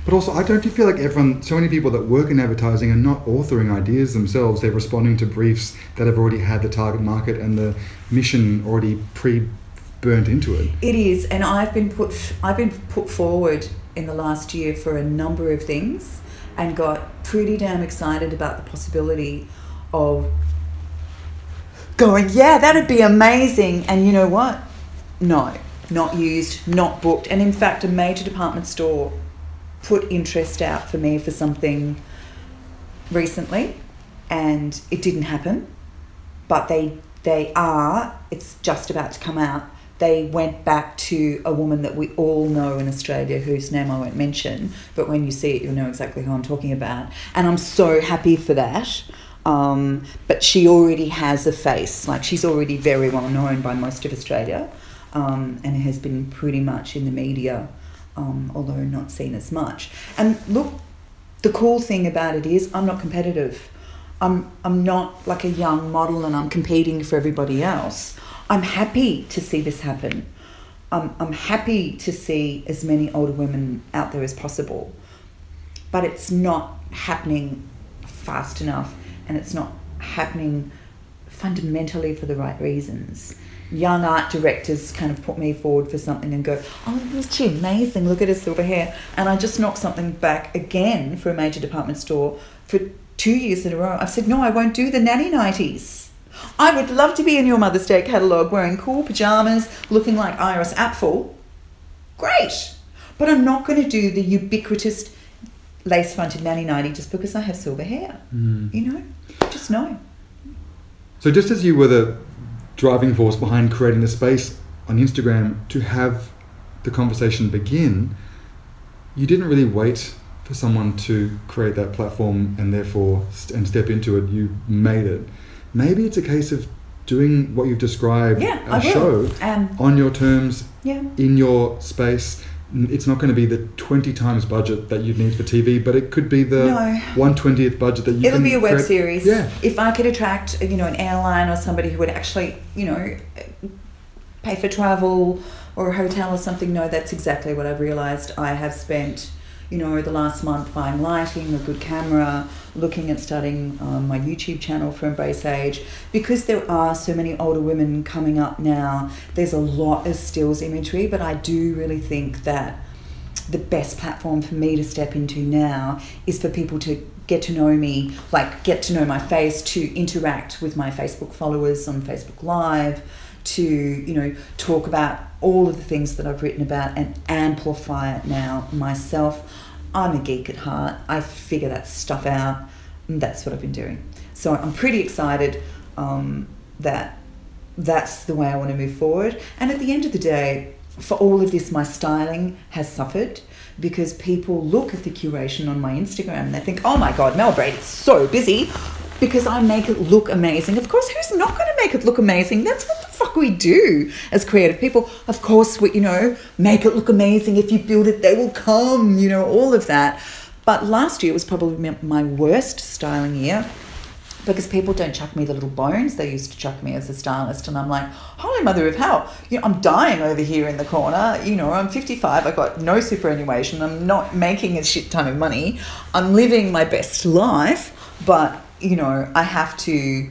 But also, I don't feel like everyone, so many people that work in advertising are not authoring ideas themselves. They're responding to briefs that have already had the target market and the mission already pre burnt into it. It is, and I've been put I've been put forward in the last year for a number of things, and got pretty damn excited about the possibility of going, yeah, that'd be amazing. And you know what? No, not used, not booked. And in fact, a major department store put interest out for me for something recently, and it didn't happen. But they they are. It's just about to come out. They went back to a woman that we all know in Australia, whose name I won't mention, but when you see it, you'll know exactly who I'm talking about. And I'm so happy for that. Um, but she already has a face, like she's already very well known by most of Australia, um, and has been pretty much in the media, um, although not seen as much. And look, the cool thing about it is I'm not competitive. I'm I'm not like a young model and I'm competing for everybody else. I'm happy to see this happen. I'm I'm happy to see as many older women out there as possible. But it's not happening fast enough and it's not happening fundamentally for the right reasons. Young art directors kind of put me forward for something and go, Oh, isn't she amazing? Look at her silver hair. And I just knocked something back again for a major department store for two years in a row. I've said, No, I won't do the nanny nighties. I would love to be in your Mother's Day catalogue wearing cool pajamas, looking like Iris Apfel. Great. But I'm not going to do the ubiquitous lace fronted nanny nighty just because I have silver hair. Mm. You know? Just know. So just as you were the driving force behind creating the space on Instagram to have the conversation begin, you didn't really wait for someone to create that platform and therefore st- and step into it. You made it. Maybe it's a case of doing what you've described Yeah, a I show Um, on your terms yeah. in your space. It's not going to be the 20 times budget that you'd need for TV, but it could be the No. 120th budget that you It'll be a web create- series. Yeah. If I could attract, you know, an airline or somebody who would actually, you know, pay for travel or a hotel or something, no, that's exactly what I've realised. I have spent, you know, the last month buying lighting, a good camera, looking at starting um, my YouTube channel for Embrace Age. Because there are so many older women coming up now, there's a lot of stills imagery, but I do really think that the best platform for me to step into now is for people to get to know me, like get to know my face, to interact with my Facebook followers on Facebook Live, to you know talk about all of the things that I've written about and amplify it now myself. I'm a geek at heart. I figure that stuff out. And that's what I've been doing. So I'm pretty excited um, that that's the way I want to move forward. And at the end of the day, for all of this, my styling has suffered because people look at the curation on my Instagram and they think, oh my God, Mel Brady's so busy because I make it look amazing. Of course, who's not going to make it look amazing? That's what the fuck we do as creative people. Of course, we, you know, make it look amazing. If you build it, they will come, you know, all of that. But last year was probably my- worst styling year because people don't chuck me the little bones they used to chuck me as a stylist and i'm like holy mother of hell you know, i'm dying over here in the corner you know i'm 55 i've got no superannuation i'm not making a shit ton of money i'm living my best life but you know i have to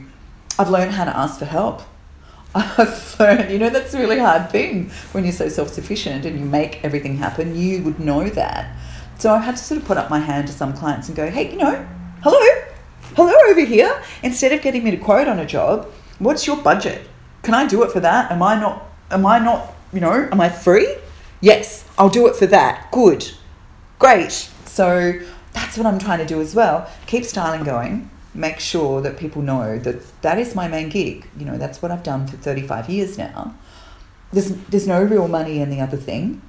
i've learned how to ask for help I've learned, you know, that's a really hard thing when you're so self sufficient and you make everything happen. You would know that. So I've had to sort of put up my hand to some clients and go, hey, you know, hello, hello over here. Instead of getting me to quote on a job, what's your budget? Can I do it for that? Am I not, am I not, you know, am I free? Yes, I'll do it for that. Good. Great. So that's what I'm trying to do as well. Keep styling going. Make sure that people know that that is my main gig. You know, that's what I've done for 35 years now. There's, there's no real money in the other thing.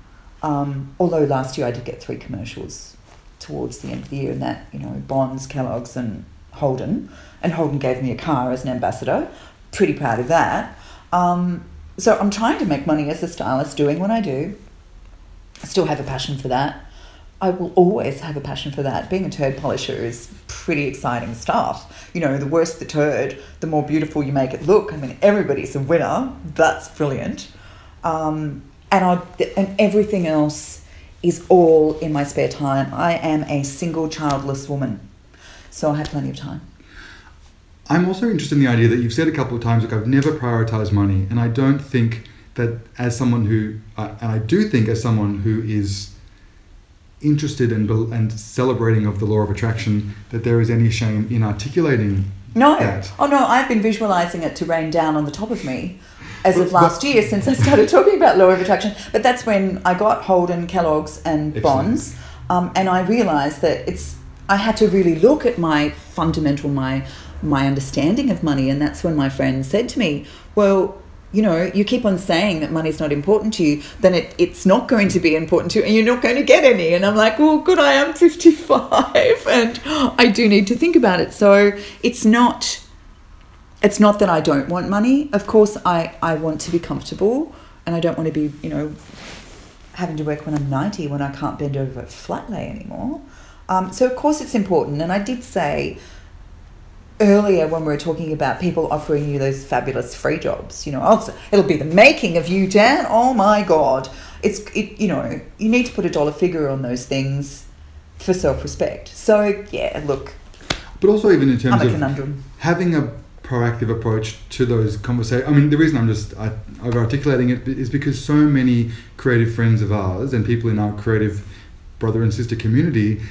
Um, although last year I did get three commercials towards the end of the year, and that, you know, Bonds, Kellogg's, and Holden. And Holden gave me a car as an ambassador. Pretty proud of that. Um, so I'm trying to make money as a stylist, doing what I do. I still have a passion for that. I will always have a passion for that. Being a turd polisher is pretty exciting stuff. You know, the worse the turd, the more beautiful you make it look. I mean, everybody's a winner. That's brilliant. Um, and I and everything else is all in my spare time. I am a single childless woman, so I have plenty of time. I'm also interested in the idea that you've said a couple of times, look, I've never prioritized money, and I don't think that as someone who, uh, and I do think as someone who is interested in bel- and celebrating of the law of attraction, that there is any shame in articulating No. that. Oh no, I've been visualizing it to rain down on the top of me as of last year since I started talking about law of attraction. But that's when I got Holden, Kellogg's, and Excellent. Bonds, um, and I realized that it's. I had to really look at my fundamental, my my understanding of money, and that's when my friend said to me, "Well." You know, you keep on saying that money's not important to you, then it, it's not going to be important to you, and you're not going to get any. And I'm like, well, good, I am 55, and I do need to think about it. So it's not it's not that I don't want money. Of course, I, I want to be comfortable and I don't want to be, you know, having to work when I'm 90 when I can't bend over a flat lay anymore. Um, so, of course, it's important. And I did say earlier when we were talking about people offering you those fabulous free jobs, you know, oh, it'll be the making of you, Dan. Oh my God. It's, it, you know, you need to put a dollar figure on those things for self respect. So, yeah, look, But also, even in terms of having a proactive approach to those conversations. I mean, the reason I'm just over articulating it is because so many creative friends of ours and people in our creative brother and sister community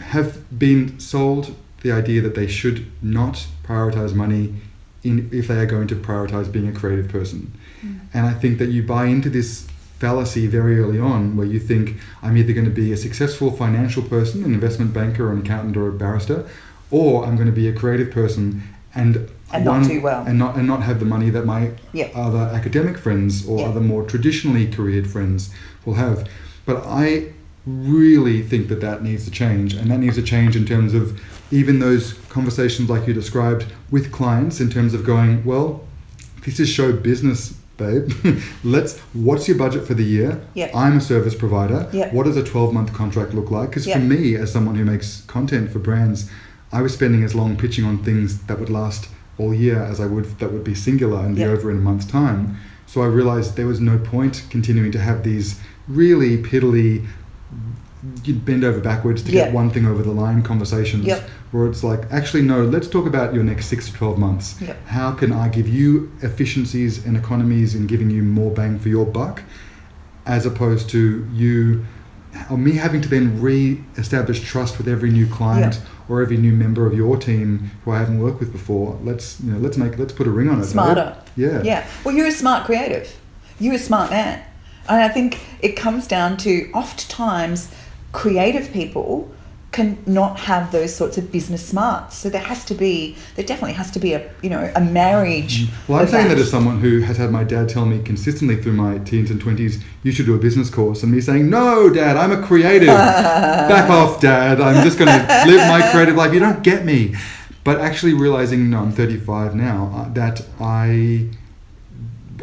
have been sold the idea that they should not prioritize money in if they are going to prioritize being a creative person. Mm. And I think that you buy into this fallacy very early on where you think I'm either going to be a successful financial person, an investment banker or an accountant or a barrister, or I'm going to be a creative person and And not do well. and not and not have the money that my Yeah. other academic friends or Yeah. other more traditionally careered friends will have. But I really think that that needs to change, and that needs to change in terms of even those conversations like you described with clients in terms of going, well, this is show business, babe. Let's. What's your budget for the year? Yeah. I'm a service provider. Yeah. What does a 12 month contract look like? Because Yeah. for me, as someone who makes content for brands, I was spending as long pitching on things that would last all year as I would that would be singular and be over in a month's time. So I realized there was no point continuing to have these really piddly you'd bend over backwards to get one thing over the line conversations Yep. Where it's like actually no let's talk about your next 6 to 12 months Yep. how can i give you efficiencies and economies in giving you more bang for your buck as opposed to you or me having to then re-establish trust with every new client Yeah. or every new member of your team who I haven't worked with before. Let's you know, let's make let's put a ring on it. babe. Smarter. Yeah. Yeah. Well, you're a smart creative. You're a smart man. And I think it comes down to oft times creative people can not have those sorts of business smarts. So there has to be, there definitely has to be a, you know, a marriage. Well, I'm saying that as someone who has had my dad tell me consistently through my teens and 20s, you should do a business course, and me saying, no, dad, I'm a creative. Back off, dad. I'm just going to live my creative life. You don't get me. But actually realizing, no, I'm 35 now, uh, that I,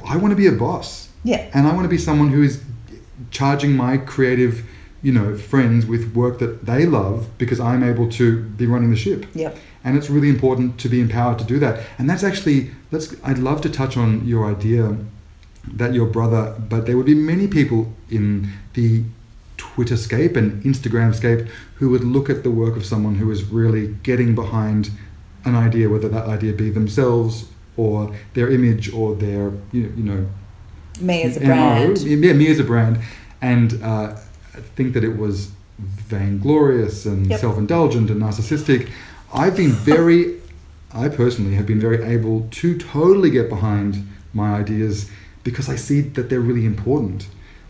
I want to be a boss. Yeah. And I want to be someone who is charging my creative, you know, friends with work that they love because I'm able to be running the ship Yep. and it's really important to be empowered to do that and that's actually let's i'd love to touch on your idea that your brother but there would be many people in the twitter scape and instagram scape who would look at the work of someone who is really getting behind an idea whether that idea be themselves or their image or their you you know Me as a MO. brand. Yeah, me as a brand, and uh, think that it was vainglorious and Yep. self-indulgent and narcissistic. I've been very, I personally have been very able to totally get behind my ideas because I see that they're really important.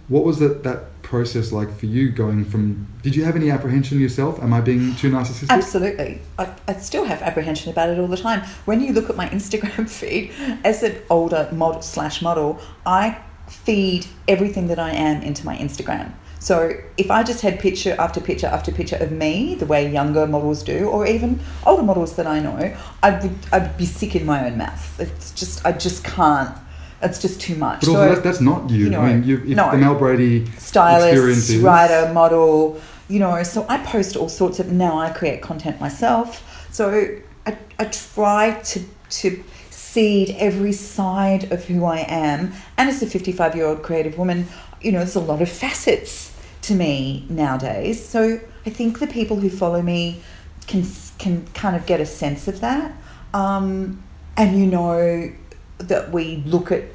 What was that that process like for you going from? Did you have any apprehension yourself? Am I being too narcissistic? Absolutely. I, I still have apprehension about it all the time. When you look at my Instagram feed, as an older model slash model, I feed everything that I am into my Instagram. So if I just had picture after picture after picture of me, the way younger models do, or even older models that I know, I would I'd be sick in my own mouth. It's just I just can't. It's just too much. But also, So- that's, that's not you. you know, I mean, you, if no. the Mel Brady stylist, is- writer, model, you know. So I post all sorts of. Now I create content myself. So I, I try to to seed every side of who I am. And as a fifty five year old creative woman, you know, there's a lot of facets to me nowadays. So I think the people who follow me can can kind of get a sense of that. Um, and you know that we look at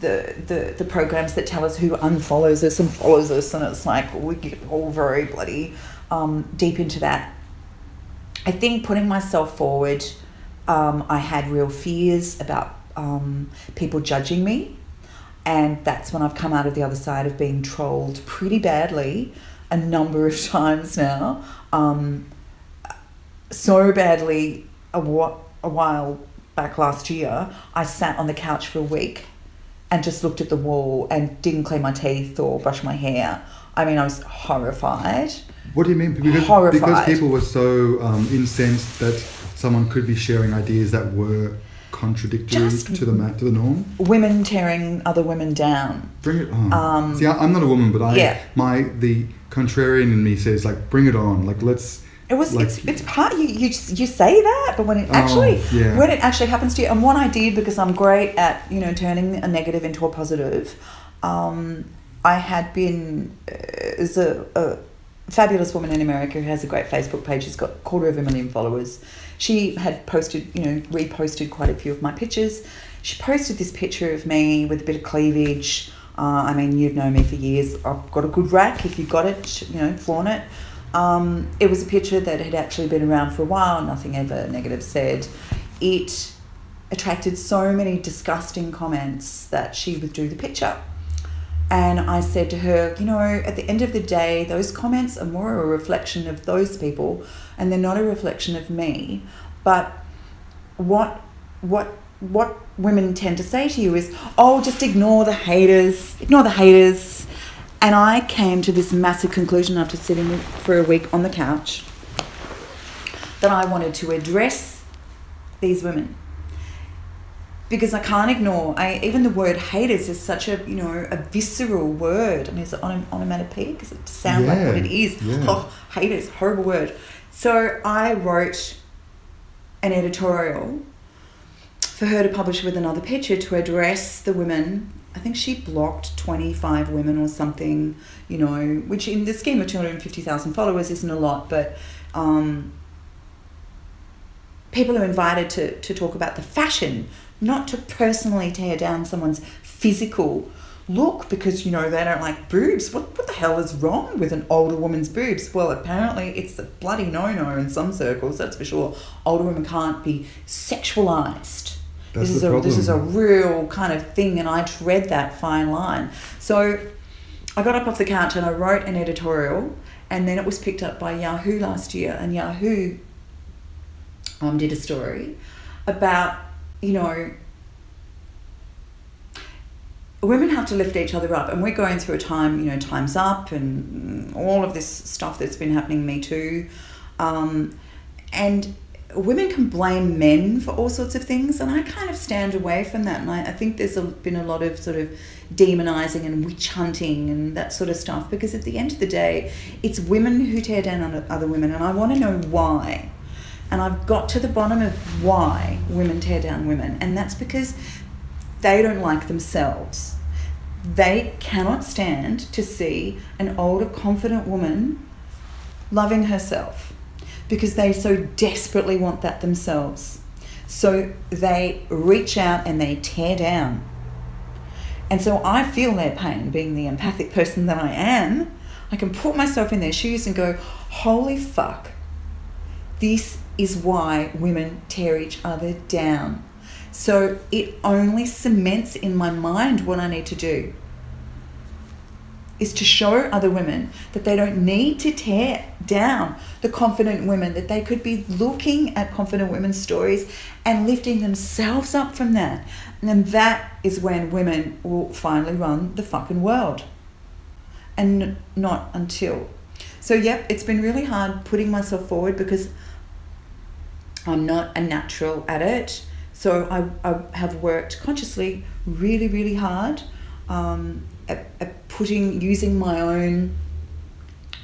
the, the the programs that tell us who unfollows us and follows us, and it's like we get all very bloody um, deep into that. I think putting myself forward, um, I had real fears about um, people judging me. And that's when I've come out of the other side of being trolled pretty badly a number of times now. Um, so badly a, wh- a while back last year, I sat on the couch for a week and just looked at the wall and didn't clean my teeth or brush my hair. I mean, I was horrified. What do you mean? Because, Horrified. because people were so um, incensed that someone could be sharing ideas that were contradictory Just- to the ma- to the norm. Women tearing other women down. Bring it on. Um, See, I, I'm not a woman, but I Yeah. my the contrarian in me says like, bring it on. Like let's. It was Like- it's, it's part you, you you say that, but when it actually Oh, yeah. when it actually happens to you, and what I did because I'm great at you know turning a negative into a positive, um, I had been uh, is a, a fabulous woman in America who has a great Facebook page. She's got a quarter of a million followers. She had posted you know reposted quite a few of my pictures. She posted this picture of me with a bit of cleavage. Uh, I mean, you've known me for years. I've got a good rack. If you've got it, you know, flaunt it. Um, it was a picture that had actually been around for a while, nothing ever negative said. It attracted so many disgusting comments that she withdrew the picture. And I said to her, you know, at the end of the day, those comments are more a reflection of those people and they're not a reflection of me. But what what what women tend to say to you is, oh, just ignore the haters, ignore the haters. And I came to this massive conclusion after sitting for a week on the couch that I wanted to address these women because I can't ignore. I even the word haters is such a you know a visceral word. I mean, it's an onom- onomatopoeic. Does it sound like what it is. Yeah. Oh, haters, horrible word. So I wrote an editorial for her to publish with another picture to address the women. I think she blocked 25 women or something, you know, which in the scheme of 250,000 followers isn't a lot, but um, people are invited to, to talk about the fashion, not to personally tear down someone's physical look because, you know, they don't like boobs. What, what the hell is wrong with an older woman's boobs? Well, apparently it's a bloody no no in some circles, that's for sure. Older women can't be sexualized. That's this is the a this is a real kind of thing, and I tread that fine line. So I got up off the couch and I wrote an editorial, and then it was picked up by Yahoo last year, and Yahoo um, did a story about you know women have to lift each other up, and we're going through a time you know times up and all of this stuff that's been happening. Me too, um, and women can blame men for all sorts of things, and I kind of stand away from that. And I, I think there's a, been a lot of sort of demonizing and witch hunting and that sort of stuff because at the end of the day, it's women who tear down other women, and I want to know why. And I've got to the bottom of why women tear down women, and that's because they don't like themselves. They cannot stand to see an older, confident woman loving herself because they so desperately want that themselves. So they reach out and they tear down. And so I feel their pain, being the empathic person that I am. I can put myself in their shoes and go, holy fuck, this is why women tear each other down. So it only cements in my mind what I need to do is to show other women that they don't need to tear down the confident women, that they could be looking at confident women's stories and lifting themselves up from that. And that is when women will finally run the fucking world. And not until. So, yep, it's been really hard putting myself forward because I'm not a natural at it. So I, I have worked consciously really, really hard um, at, at putting, using my own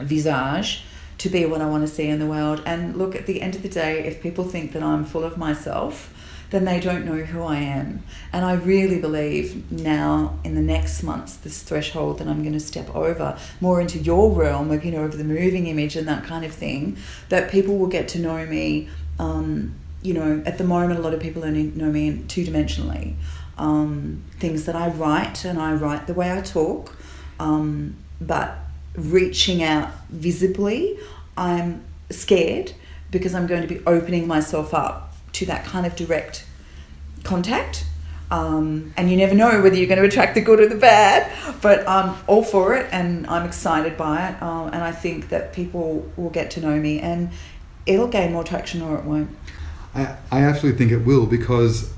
visage to be what I want to see in the world. And look, at the end of the day, if people think that I'm full of myself, then they don't know who I am. And I really believe now in the next months, this threshold that I'm going to step over more into your realm of, you know, of the moving image and that kind of thing, that people will get to know me. Um, you know, at the moment, a lot of people only know me two dimensionally. Um, things that I write, and I write the way I talk, um, but reaching out visibly, I'm scared because I'm going to be opening myself up to that kind of direct contact. Um, and you never know whether you're going to attract the good or the bad, but I'm all for it and I'm excited by it. Um, and I think that people will get to know me and it'll gain more traction or it won't. I, I absolutely think it will because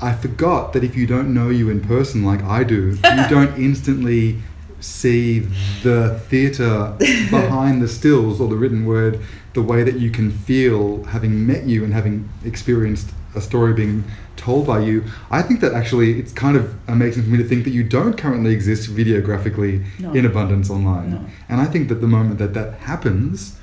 I forgot that if you don't know you in person like I do, you don't instantly see the theatre behind the stills or the written word, the way that you can feel having met you and having experienced a story being told by you. I think that actually it's kind of amazing for me to think that you don't currently exist videographically No. in abundance online. No. And I think that the moment that that happens,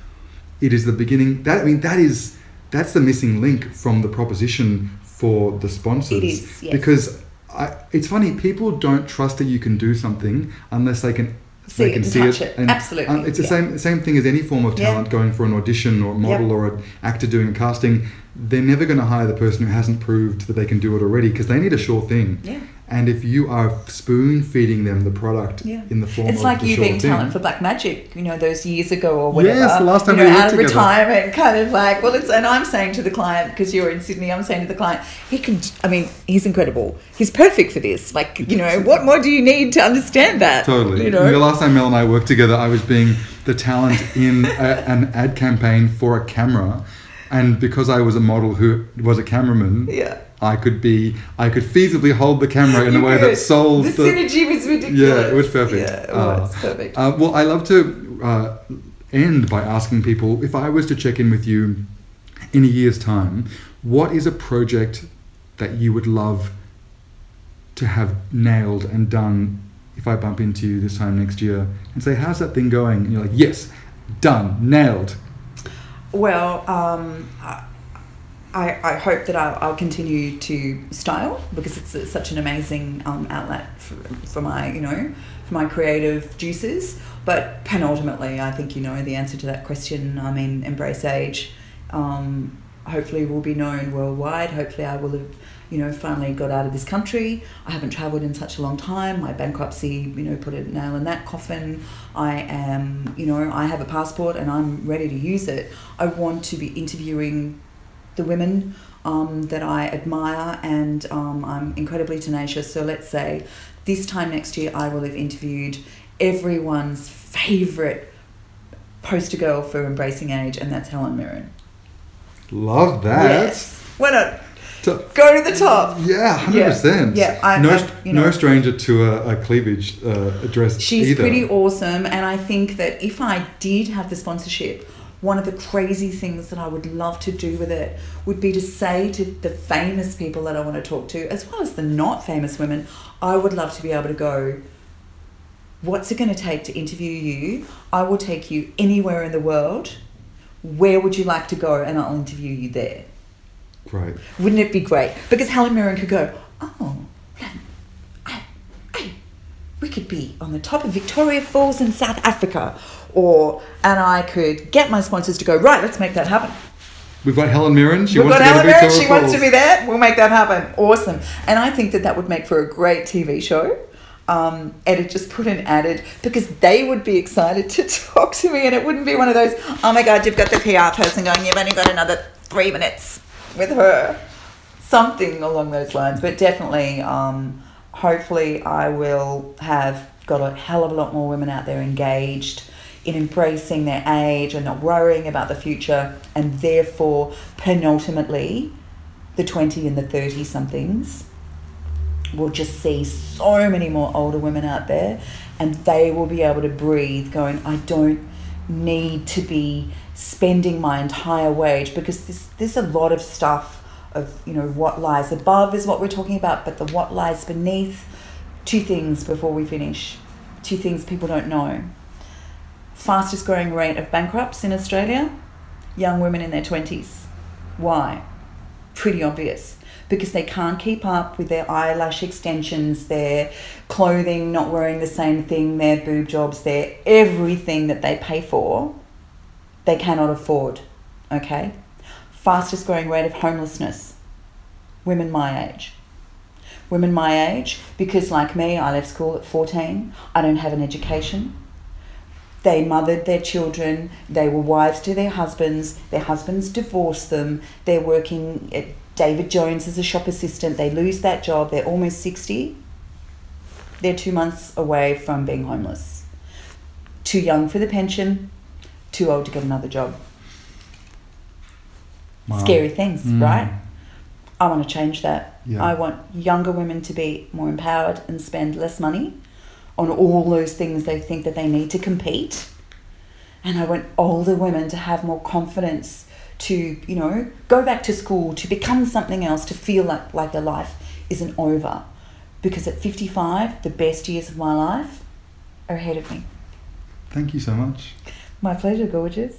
it is the beginning. That I mean, that is that's the missing link from the proposition for the sponsors. It is, yes. because I, it's funny. People don't trust that you can do something unless they can. See they it can and see it. it. Absolutely, um, it's the yeah. same same thing as any form of Yeah. talent going for an audition or a model or an actor doing a casting. They're never going to hire the person who hasn't proved that they can do it already because they need a sure thing. Yeah. And if you are spoon feeding them the product Yeah. in the form It's of like you being thing, talent for Blackmagic, you know, those years ago or whatever. Yes, the last time you we know, worked out of together. retirement, kind of like, well, it's, and I'm saying to the client, because you're in Sydney, I'm saying to the client, he can, I mean, he's incredible. He's perfect for this. Like, you know, what more do you need to understand that? Totally. You know, The last time Mel and I worked together, I was being the talent in a, an ad campaign for a camera, and because I was a model who was a cameraman, Yeah. I could be, I could feasibly hold the camera in a way could. that sold The synergy was ridiculous. Yeah, it was perfect. Yeah, it Uh, perfect. Uh, well, I love to uh, end by asking people if I was to check in with you in a year's time, what is a project that you would love to have nailed and done if I bump into you this time next year and say, How's that thing going? And you're like, Yes, done, nailed. Well, um, I, I I hope that I'll, I'll continue to style because it's such an amazing um, outlet for, for my, you know, for my creative juices. But penultimately, I think you know the answer to that question. I mean, Embrace Age, um, hopefully will be known worldwide. Hopefully, I will have, you know, finally got out of this country. I haven't travelled in such a long time. My bankruptcy, you know, put a nail in that coffin. I am, you know, I have a passport and I'm ready to use it. I want to be interviewing the women um, that I admire, and um, I'm incredibly tenacious. So let's say this time next year, I will have interviewed everyone's favourite poster girl for Embracing Age, and that's Helen Mirren. Love that. Yes. Why not? So- Go to the top. yeah, hundred percent. Yeah, I- no, I- you know. no stranger to a, a cleavage uh, address She's either. pretty awesome, and I think that if I did have the sponsorship, one of the crazy things that I would love to do with it would be to say to the famous people that I want to talk to, as well as the not famous women, I would love to be able to go, What's it going to take to interview you? I will take you anywhere in the world. Where would you like to go? And I'll interview you there. Great. Wouldn't it be great? Because Helen Mirren could go, oh, we could be on the top of Victoria Falls in South Africa, or and I could get my sponsors to go right. Let's make that happen. We've got Helen Mirren. She We've wants got to Helen to Mirren. She wants to be there. We'll make that happen. Awesome. And I think that that would make for a great TV show. Um, and it just put an added because they would be excited to talk to me, and it wouldn't be one of those. Oh my God, you've got the PR person going. You've only got another three minutes with her. Something along those lines, but definitely. Um, hopefully, I will have got a hell of a lot more women out there engaged in embracing their age and not worrying about the future, and therefore, penultimately, the 20 and the 30 somethings will just see so many more older women out there, and they will be able to breathe, going, I don't need to be spending my entire wage because this, there's a lot of stuff of you know what lies above is what we're talking about but the what lies beneath two things before we finish two things people don't know fastest growing rate of bankrupts in Australia young women in their 20s why pretty obvious because they can't keep up with their eyelash extensions, their clothing, not wearing the same thing, their boob jobs, their everything that they pay for, they cannot afford. Okay? Fastest growing rate of homelessness, women my age. Women my age, because like me, I left school at 14, I don't have an education. They mothered their children, they were wives to their husbands, their husbands divorced them, they're working at David Jones as a shop assistant, they lose that job, they're almost 60. They're two months away from being homeless. Too young for the pension, too old to get another job. Wow. Scary things, Mm. right? I want to change that. Yeah. I want younger women to be more empowered and spend less money on all those things they think that they need to compete. And I want older women to have more confidence to, you know, go back to school, to become something else, to feel like, like their life isn't over. Because at 55, the best years of my life are ahead of me. Thank you so much. My pleasure, gorgeous.